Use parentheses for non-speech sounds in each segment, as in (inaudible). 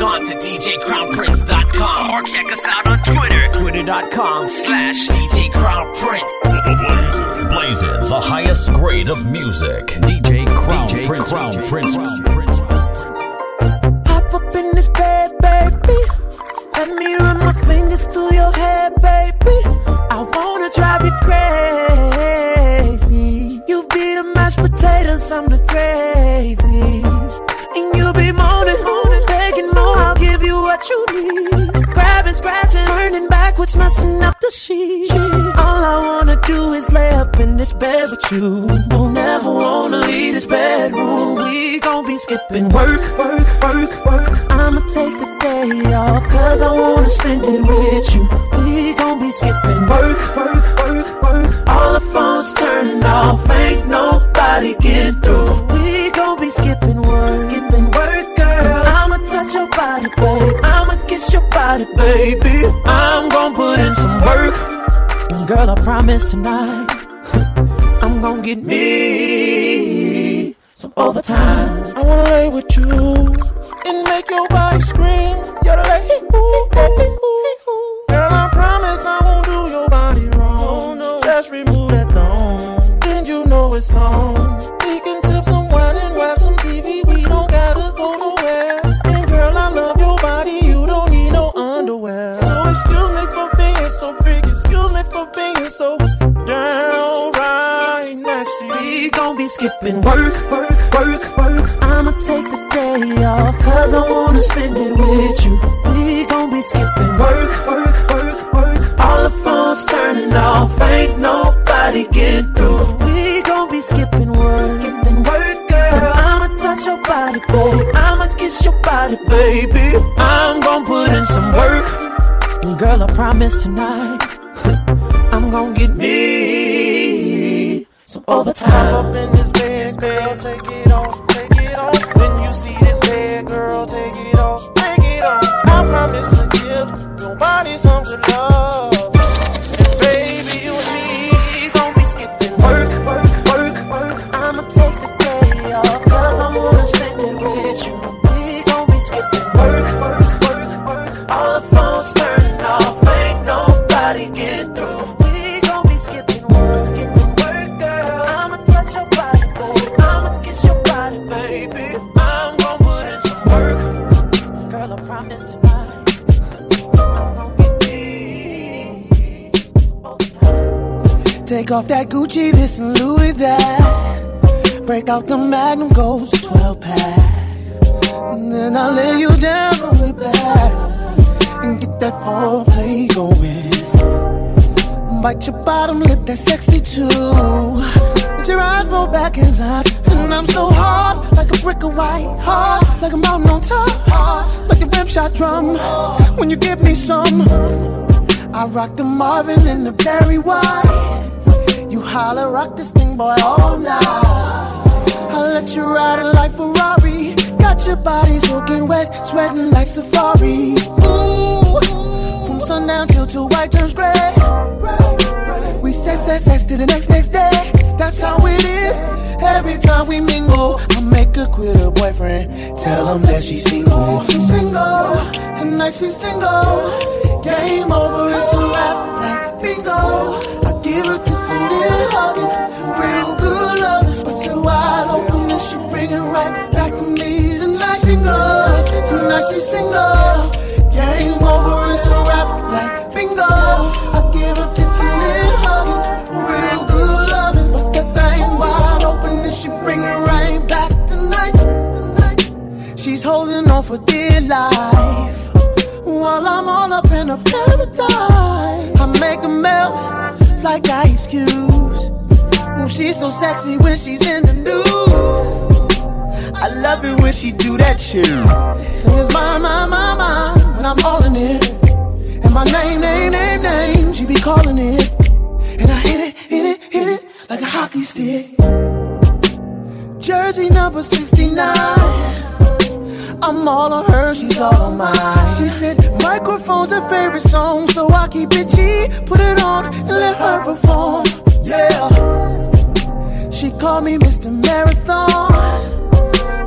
log on to DJCrownPrince.com or check us out on Twitter. Twitter.com slash DJ Crown Prince. Blazing the highest grade of music. DJ Crown DJ Prince. Crown Prince. Hop up in this bed, baby. Let me run my fingers through your hair, baby. I wanna drive you crazy. You be the mashed potatoes, I'm the gravy. Grabbing, scratching, turning backwards, messing up the sheets. All I wanna do is lay up in this bed with you. Don't ever wanna leave this bedroom. We gon' be skipping work, work, work, work. I'ma take the day off, cause I wanna spend it with you. We gon' be skipping work, work, work, work. All the phones turning off, ain't nobody getting through. We gon' be skipping work, skipping body, baby. I'm gon' put in some work. And girl, I promise tonight, I'm gon' get me some overtime. I wanna lay with you and make your body scream. You're the lady, ooh, ooh, ooh. Girl, I promise I won't do your body wrong. Just remove that thong, then you know it's on. We can girl, I promise tonight, (laughs) I'm gon' get me some overtime. Break out the Magnum Gold 12 pack. And then I lay you down on your back and get that foreplay going. Bite your bottom lip, that sexy too. Let your eyes roll back as I and I'm so hard, like a brick of white heart, like a mountain on top, like a rim shot drum. When you give me some, I rock the Marvin and the Barry White. You holler, rock this thing, boy, all night. Let you ride it like Ferrari. Got your body soaking wet, sweating like Safari. Ooh, from sundown till till white turns gray. We sex, sex, sex to the next, next day. That's how it is. Every time we mingle, I make her quit her boyfriend. Tell him that she's single. She's single. Tonight she's single. Game over, it's a wrap like bingo. Give her kissing and hugging. Real good loving. But so wide open and she bring it right back to me. Tonight single. Tonight she's single. Game over, it's a wrap like bingo. I give her kissing and hugging. Real good loving. Bust that thing wide open and she bring it right back tonight. She's holding on for dear life. While I'm all up in a paradise, I make her melt like ice cubes. Ooh, she's so sexy when she's in the nude. I love it when she do that shit. So it's my, my, my, my, when I'm in it. And my name, name, name, name, she be calling it. And I hit it, hit it, hit it like a hockey stick. Jersey number 69. I'm all on her, she's all on mine. She said, microphone's her favorite song, so I keep it G, put it on and let her perform. Yeah. She called me Mr. Marathon.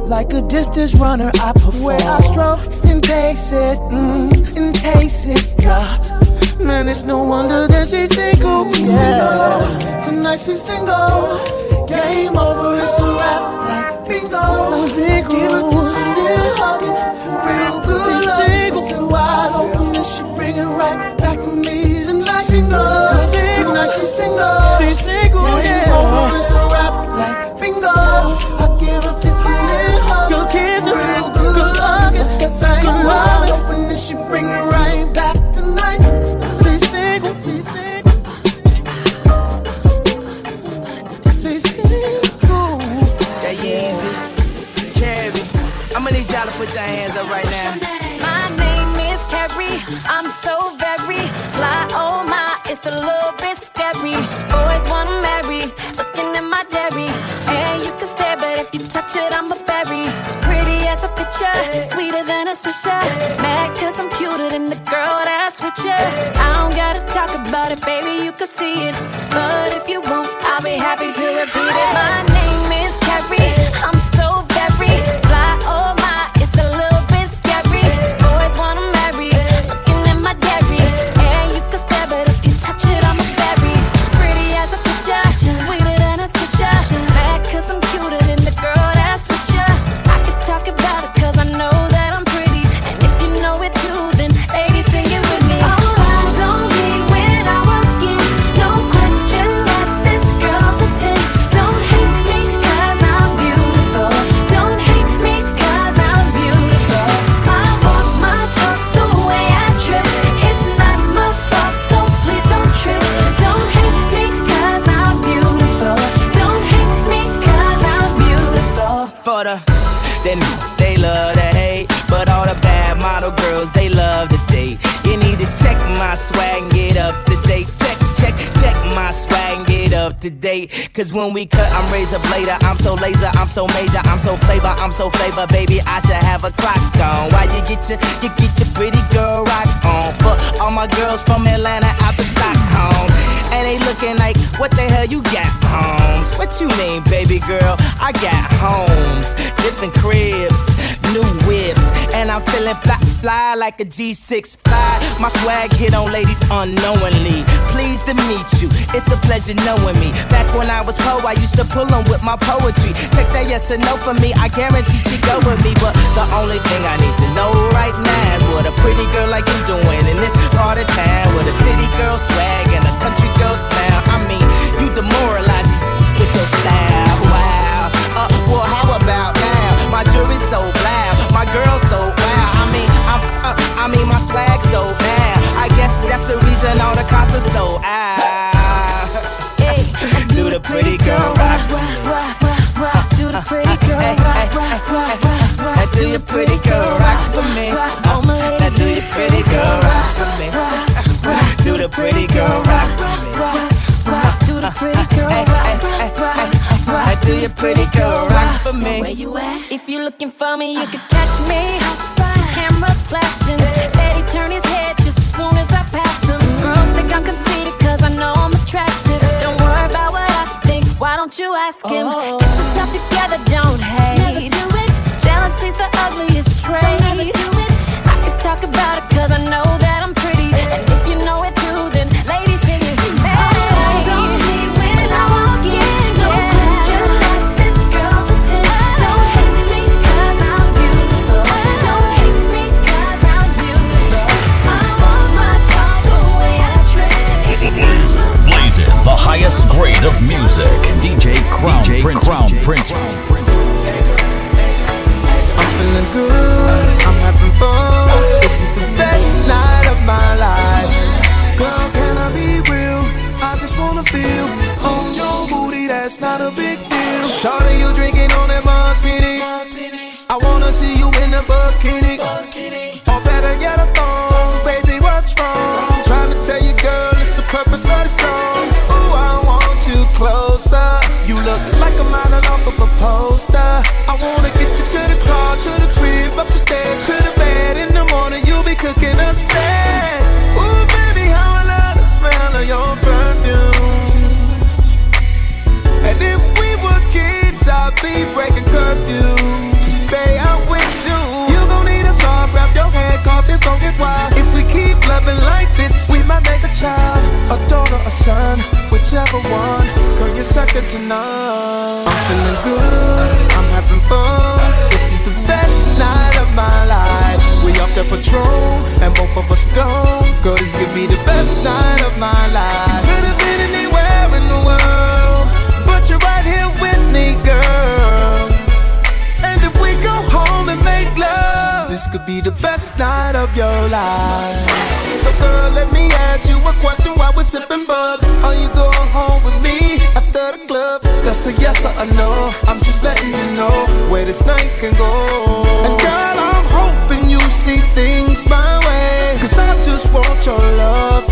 Like a distance runner, I perform. Where I stroke and face it mm, and taste it, yeah. Man, it's no wonder that she's single. She's yeah. single. Tonight she's single. Game over, it's a wrap like bingo. Like bingo. Give and she bring it right back to me. Tonight she's single. Tonight she's single. She's single. Game yeah. over, it's a wrap like bingo. I give her kiss and then hug. Good kiss, real good. Good get that wide open and she bring it right back sweeter than a swisher. Mad cause I'm cuter than the girl that's with you. I don't gotta talk about it, baby, you can see it. But if you won't, I'll be happy to repeat it. My Cause when we cut, I'm razor blader. I'm so laser, I'm so major, I'm so flavor, I'm so flavor, baby. I should have a clock on. Why you get your, you get your pretty girl rock on? For all my girls from Atlanta out to Stockholm. And they looking like, what the hell you got, homes? What you mean, baby girl? I got homes, different cribs, new whips, and I'm feeling fly, fly like a G65. My swag hit on ladies unknowingly. Pleased to meet you, it's a pleasure knowing me. Back when I was poor, I used to pull pull 'em with my poetry. Take that yes or no for me, I guarantee she go with me. But the only thing I need to know right now is what a pretty girl like you doing in this part of town with a city girl swag and a country girl smile. I mean, you demoralize with your style. Wow. Uh, well, how about now? My jewelry's so loud, my girl's so wow. I mean, I'm, uh, I mean, my swag so bad. I guess that's the reason all the concerts so out. Hey, Do the pretty girl rock. rock, rock, rock, rock. Do the pretty girl rock, rock, rock, rock, rock. do your pretty girl rock for me. Now do your pretty girl pretty girl rock for me. rock, rock. Do the pretty girl rock, rock, rock, rock. do your pretty girl rock for me. Where you at? If you're looking for me, you can catch me. Cameras flashing. Daddy turn his head just as soon as I pass him. Girls think I'm conceited cause I know I'm attractive. Don't worry about what I think. Why don't you ask him? Oh. Get yourself together, don't hate. Never do it. Jealousy's the ugliest trait. Never do it. I could talk about it cause I know that I'm Crown DJ Prince. Crown Prince. I'm feeling good, I'm having fun. This is the best night of my life. Girl, can I be real? I just wanna feel on your booty, that's not a big deal. Shorty, you drinking on that martini. I wanna see you in a bikini. Or better get a model off of a poster. I wanna get you to the car, to the crib, up the stairs, to the bed. In the morning, you'll be cooking a set. Ooh, baby, how I love the smell of your perfume. And if we were kids, I'd be breaking curfew to stay out with you. You gon' need a soft wrap your head, the keep loving like this, we might make a child, a daughter, a son, whichever one. Girl, you're second to none. I'm feeling good, I'm having fun. This is the best night of my life. We off the patrol, and both of us gone. Girl, this could be the best night of my life. Your life. So, girl, let me ask you a question while we're sipping bud. Are you going home with me after the club? That's a yes or a no. I'm just letting you know where this night can go. And girl, I'm hoping you see things my way. Cause I just want your love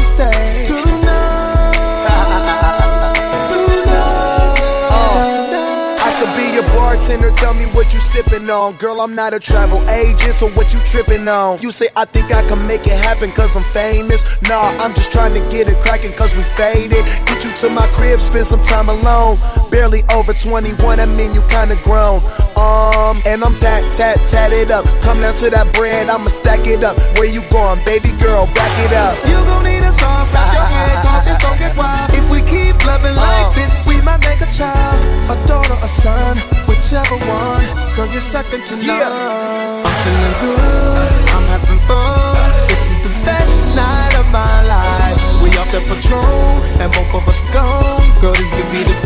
tell me what you sipping on. Girl, I'm not a travel agent, so what you tripping on? You say I think I can make it happen cause I'm famous. Nah, I'm just trying to get it cracking cause we faded. Get you to my crib, spend some time alone. Barely over 21, I mean you kinda grown. Um, and I'm tat, tat, tat it up. Come down to that bread, I'ma stack it up. Where you going, baby girl? Back it up. You gon' need a song, stop your head, cause it's gon' get wild. If we keep loving like uh. this, we might make a child, a daughter, a son, whichever one. Girl, you're second to none. Yeah. I'm feeling good, I'm having fun. This is the best night of my life. We off the patrol, and both of us gone. Girl, this could be the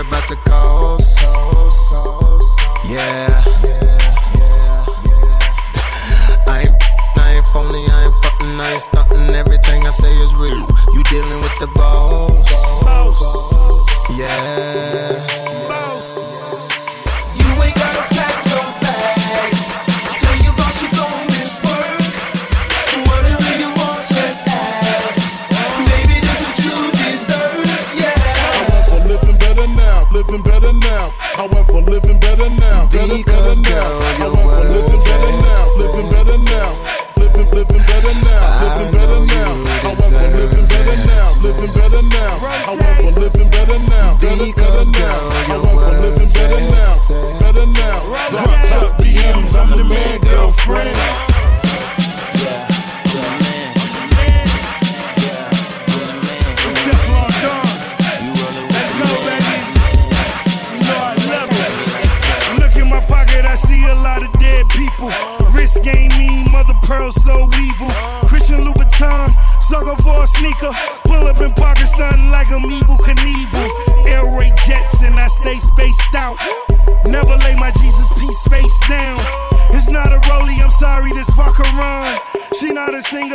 Ain't about the cost. Yeah. I ain't, I ain't phony, I ain't fucking, I ain't stunting. Everything I say is real. You dealing with the boss. Yeah.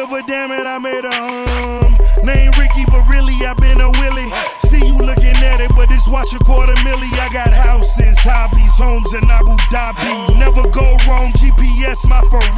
But damn it, I made a hum. Name Ricky, but really I've been a Willie. See you looking at it, but this watch a quarter milli. I got houses, hobbies, homes in Abu Dhabi. Never go wrong, GPS my Ferrari.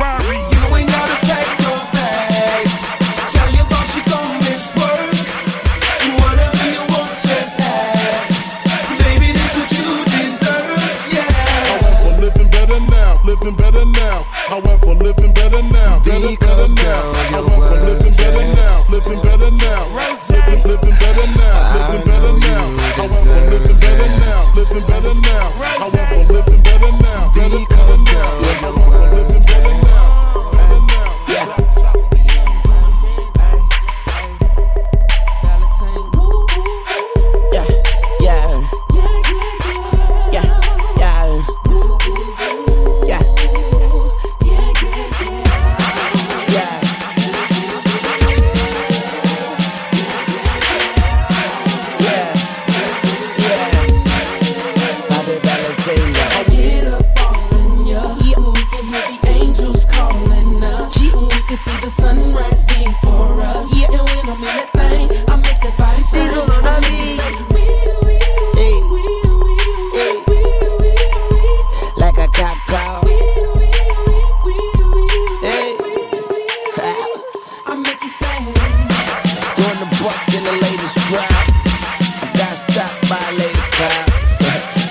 Doing the buck in the latest drop. I got stopped by a lady cop.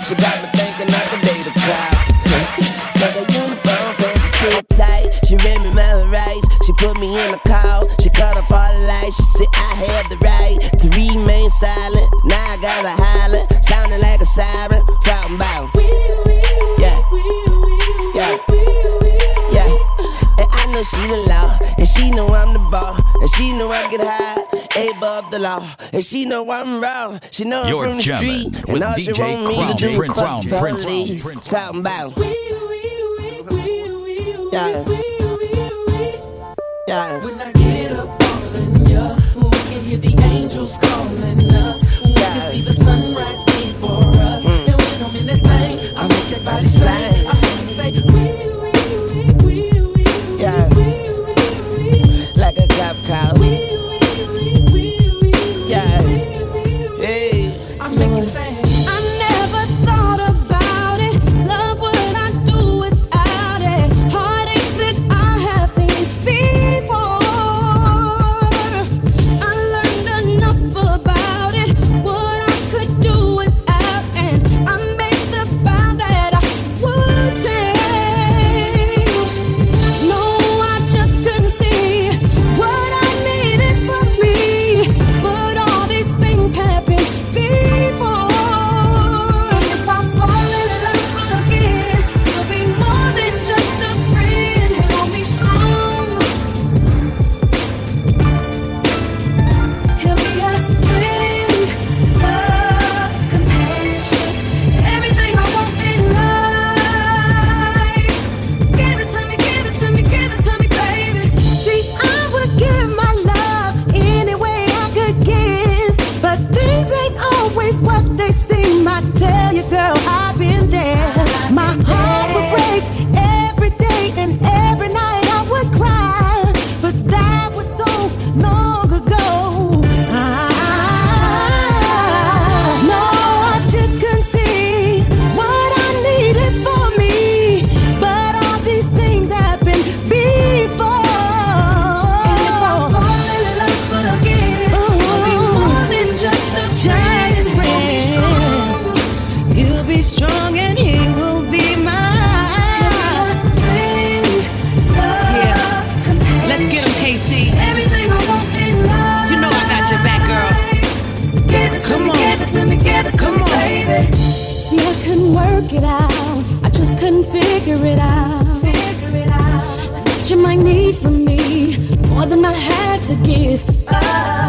she got me thinking of the date a cop. Cause her uniform fancy so tight. She read me my rights. She put me in a call. She cut off all the lights. She said I had the right to remain silent. Now I gotta holler, sounding like a siren. Talking about. Yeah. Yeah. Yeah. And I know she the law, and she know I'm the ball and she know I get high above the law, and she know I'm round. She know You're I'm from the street, and all DJ she want me Crown, to do Prince, is fuck Crown, Prince, police. Talking about. Yeah. Yeah. When I get up calling ya, we can hear the angels calling us. We yeah. can see the sunrise before us, mm. and when I'm in that thing, I make that body slide. Figure it out. What you might need from me more than I had to give. Oh.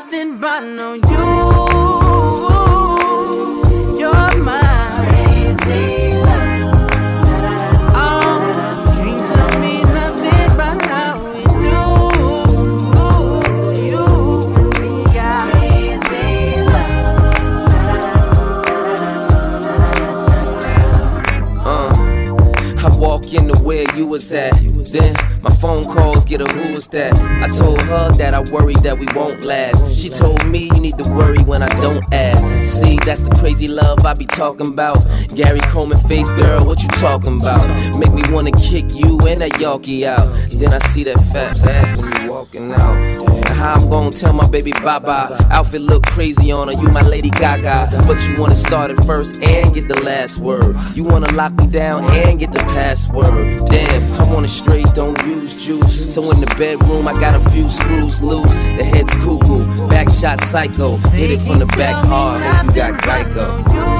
nothing but no you. You're my crazy love. Oh, tell me how we do. You and me got crazy love. Uh, I walk into where you was at. Then my phone calls get a was that I told her that I worry that we won't last. She told me you need to worry when I don't ask. See, that's the crazy love I be talking about. Gary Coleman face, girl, what you talking about? Make me wanna kick you and that Yorkie out. Then I see that fat ass walking out. How I'm gonna tell my baby bye bye. Outfit look crazy on her, you my Lady Gaga. But you wanna start it first and get the last word. You wanna lock me down and get the password. Damn, I'm on a straight, don't use juice. So in the bedroom, I got a few screws loose. The head's cuckoo, back shot psycho. Hit it from the back hard if you got Geico.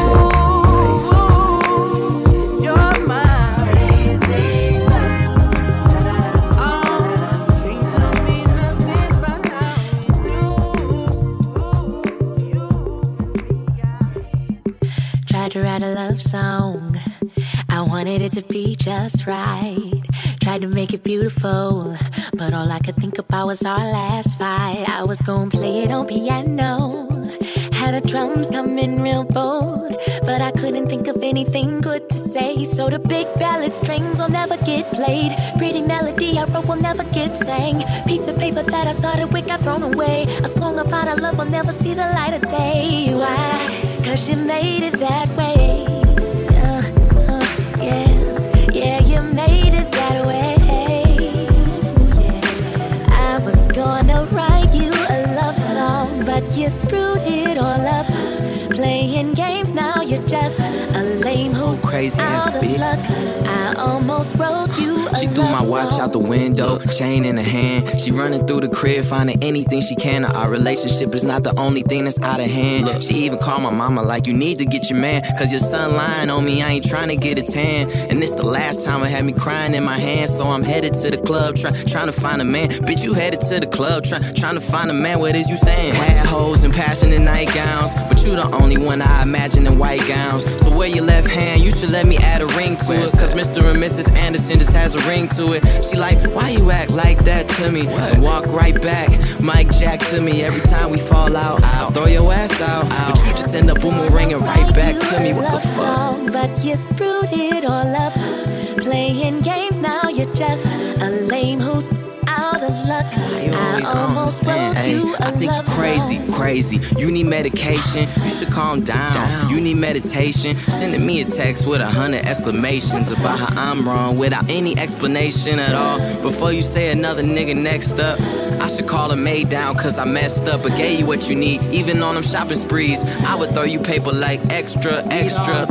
It to be just right. Tried to make it beautiful, but all I could think about was our last fight. I was gonna play it on piano. Had the drums coming real bold, but I couldn't think of anything good to say. So the big ballad strings will never get played. Pretty melody I wrote will never get sang. Piece of paper that I started with got thrown away. A song about our love will never see the light of day. Why? Cause you made it that way. You screwed it all up. Playing games now, you're just a lame who's crazy ass bitch. luck. I almost wrote you She threw my watch out the window, chain in her hand. She running through the crib, finding anything she can. Our relationship is not the only thing that's out of hand. She even called my mama like, you need to get your man. Cause your son lying on me, I ain't trying to get a tan. And this the last time it had me crying in my hands. So I'm headed to the club, try, trying to find a man. Bitch, you headed to the club, try, trying to find a man. What is you saying? Had hoes and passion passionate nightgowns. But you the only one I imagine in white gowns. So where your left hand, you should let me add a ring to it. Cause Mr. and Mrs. Anderson just has a ring to it. She like, why you act like that to me? And walk right back, Mike Jack to me. Every time we fall out, I'll throw your ass out. But you just end up boomeranging right back to me. What the love fuck? but you screwed it all up. Playing games now, you're just almost Hey, you I think love you crazy, song. crazy. You need medication. You should calm down. You need meditation. Sending me a text with a hundred exclamations about how I'm wrong without any explanation at all. Before you say another nigga next up, I should call a maid down cause I messed up. But gave you what you need, even on them shopping sprees. I would throw you paper like extra, extra.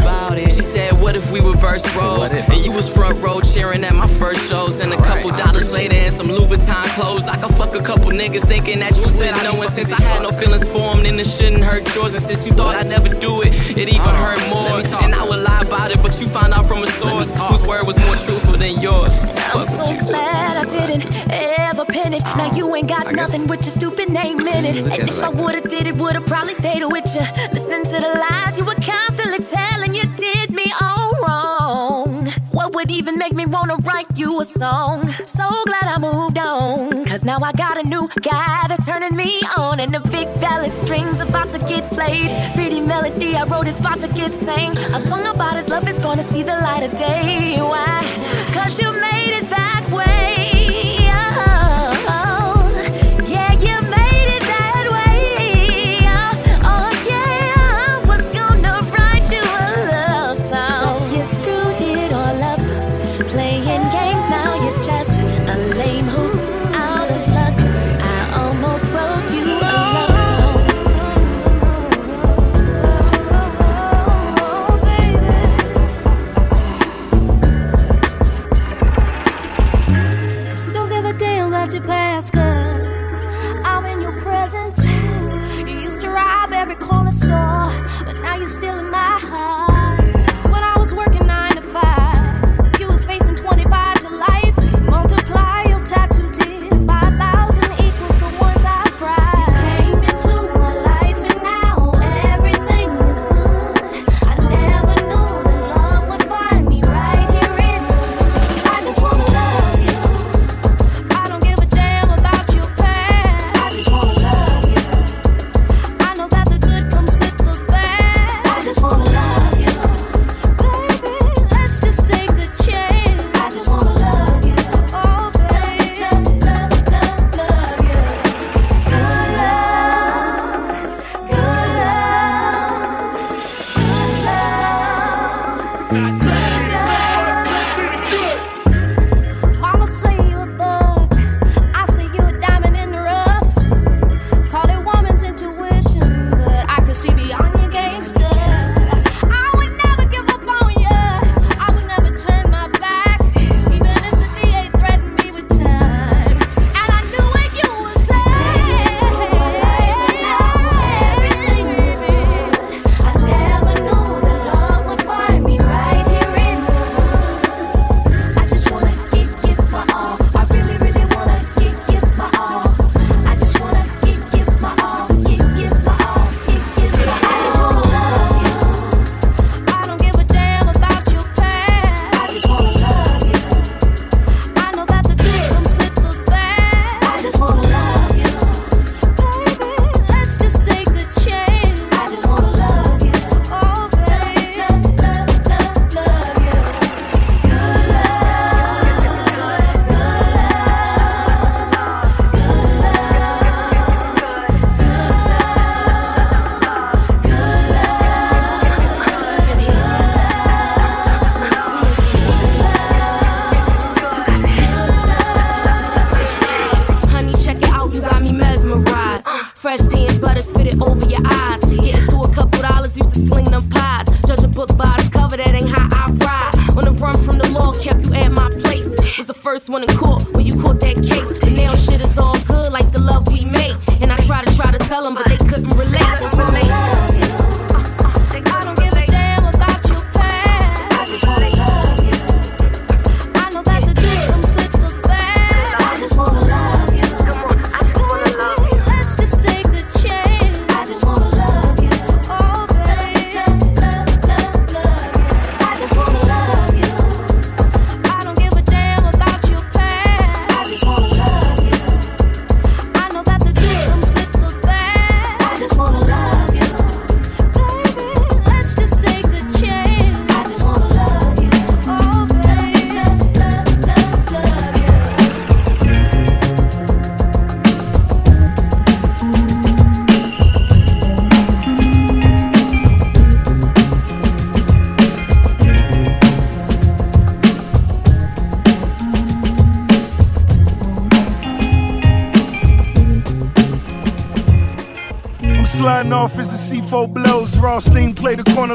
She said, What if we reverse roles? And you was front row cheering at my first shows. And a couple dollars later and some Louboutin clothes. I could fuck a couple niggas thinking that you said no. And since I had no feelings for them, then it shouldn't hurt yours. And since you thought I'd never do it, it even hurt more. And I would lie about it, but you found out from a source whose word was more truthful than yours. I'm so glad I didn't ever pin it. Now you ain't got nothing with your stupid name in it. And if I would've did it, would've probably stayed with you. Listening to the lies you were constantly telling, you did me all wrong. What would even make me wanna write you a song? So glad I moved on. Cause now I got a new guy that's turning me on. And the big ballad strings about to get played. Pretty melody I wrote is about to get sang. A song about his love is gonna see the light of day. Why? Cause you made it that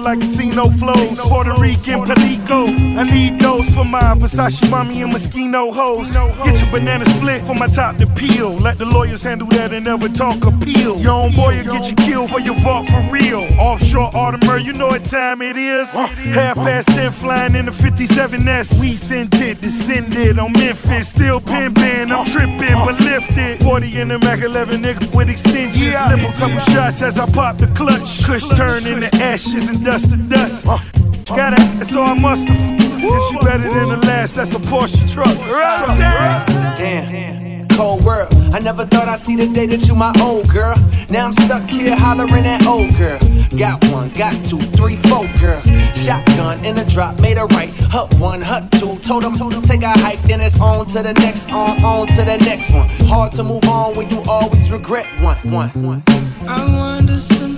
like casino flows. Puerto Rican Palico. I need those for my Versace mommy and Moschino hoes. Get your banana split for my top to peel. Let the lawyers handle that and never talk appeal. Your own boy will get you killed for your vault for real. Offshore Audemars, you know what time it is. Half past 10 flying in the 57S. We sent it, descended on Memphis. Still pimping, I'm tripping, but lifted. 40 in the Mac 11 nigga with extensions. Slip a couple shots as I pop the clutch. Kush turn into ashes and dust to dust. Got it, so I must have. If she better than the last, that's a Porsche truck. Damn. Cold world. I never thought I'd see the day that you my old girl. Now I'm stuck here hollering at old girl. Got one, got two, three, four girl. Shotgun in a drop, made a right. Hut one, hut two. Told him, told him take a hike, then it's on to the next, on, on to the next one. Hard to move on when you always regret one, one, one. I wonder sometimes,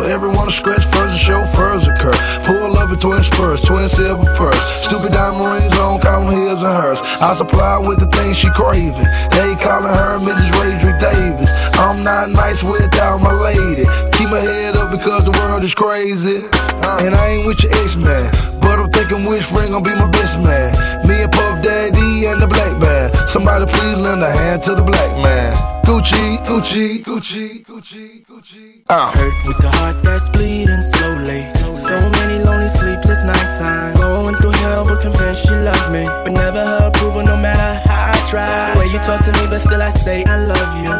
so everyone to stretch first and chauffeurs occur. Pull up in twin spurs, twin silver first. Stupid diamond rings on, them his and hers. I supply with the things she craving. They calling her Mrs. Radric Davis. I'm not nice without my lady. Keep my head up because the world is crazy. And I ain't with your ex man, but I'm thinking which friend gon' be my best man. Me and Puff Daddy and the black man. Somebody please lend a hand to the black man. Gucci, Gucci, Gucci, Gucci, Gucci. Uh. Hurt with the heart that's bleeding slowly. So many lonely sleepless nights. I'm going through hell, but convinced she loves me. But never her approval, no matter how I try. The way you talk to me, but still I say I love you.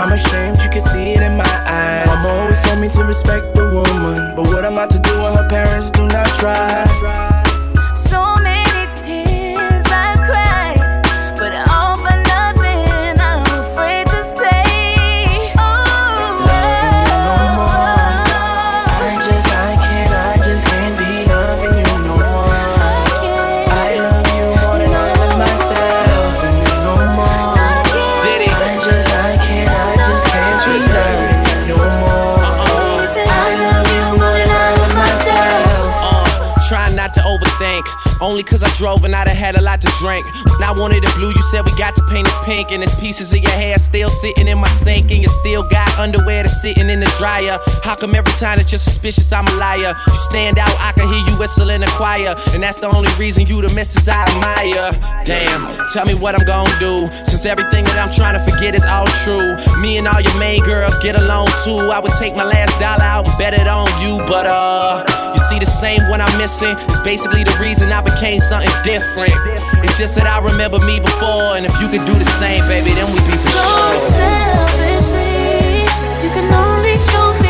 I'm ashamed, you can see it in my eyes. Mama always told me to respect the woman. But what am I to do when her parents do not try? Only cause I drove and I done had a lot to drink. When I wanted it blue, you said we got to paint it pink. And there's pieces of your hair still sitting in my sink. And you still got underwear that's sitting in the dryer. How come every time that you're suspicious, I'm a liar? You stand out, I can hear you whistle in the choir. And that's the only reason you the missus I admire. Damn, tell me what I'm gonna do. Since everything that I'm trying to forget is all true. Me and all your main girls get along too. I would take my last dollar out and bet it on you. But uh, you see the same one I'm missing. It's basically the reason I became something different. It's just that I remember me before. And if you could do the same, baby, then we'd be for So sure. selfishly, you can only show feelings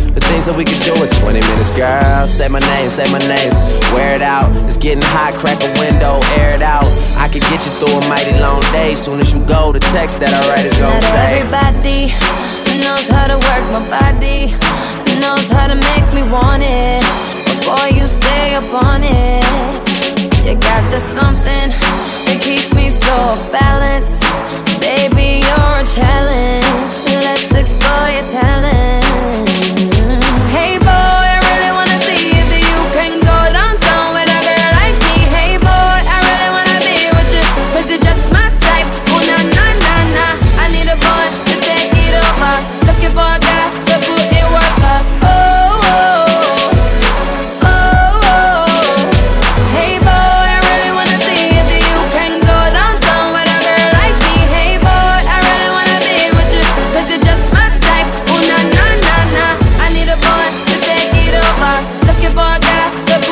The things that we can do in 20 minutes, girl. Say my name, say my name. Wear it out. It's getting hot, crack a window, air it out. I can get you through a mighty long day. Soon as you go, the text that I write is gonna Not say. everybody knows how to work my body, knows how to make me want it. But boy, you stay up on it. You got the something that keeps me so off balance. Baby, you're a challenge. Let's explore your talent. Looking for a guy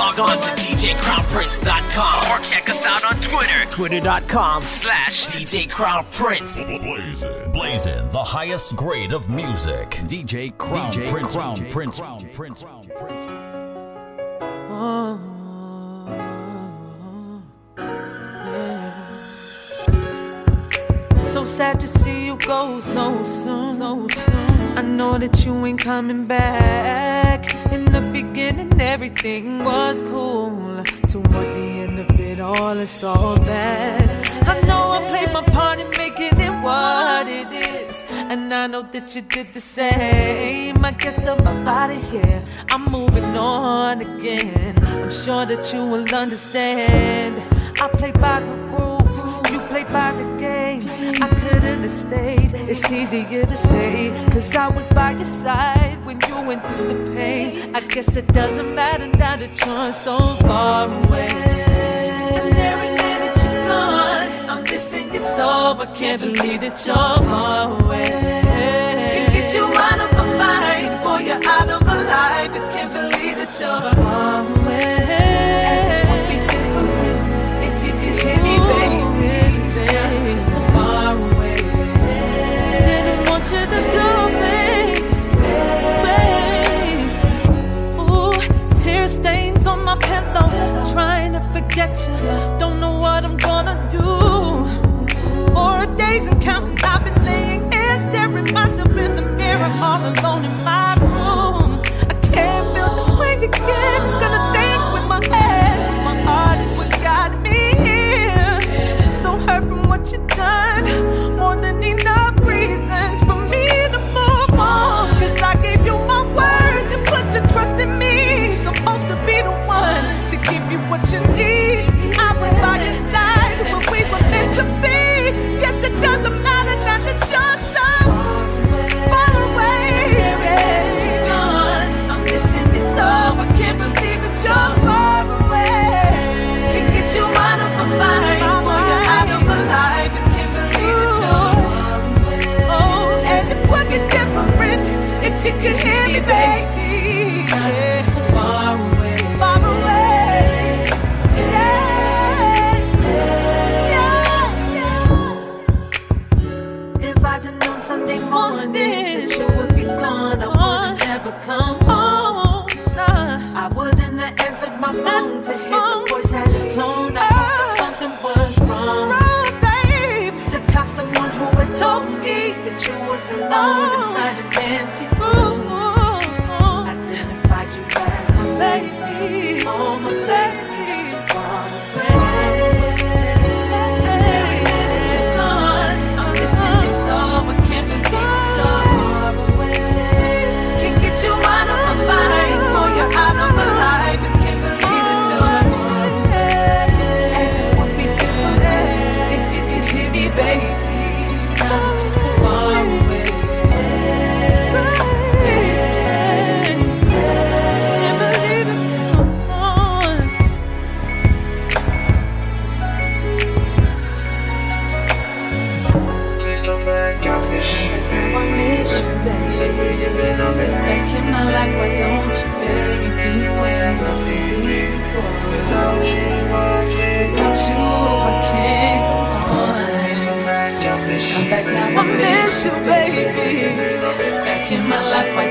Log on to DJCrownPrince.com or check us out on Twitter, twitter.com slash DJCrownPrince. Blazing. Blazing, the highest grade of music. DJ Crown DJ Prince. Crown DJ Prince. Crown Prince. Crown Prince. Oh. So sad to see you go so soon, so soon. I know that you ain't coming back. In the beginning, everything was cool. Toward the end of it all, it's all bad. I know I played my part in making it what it is. And I know that you did the same. I guess I'm out of here. I'm moving on again. I'm sure that you will understand. I play by the rules, you play by the game. I understate. It's easier to say, cause I was by your side when you went through the pain. I guess it doesn't matter now that you're so far away. And every day that you're gone, I'm missing you so. I can't believe that you're far away. get to you. empty. Ooh. you, baby. Back in my life, I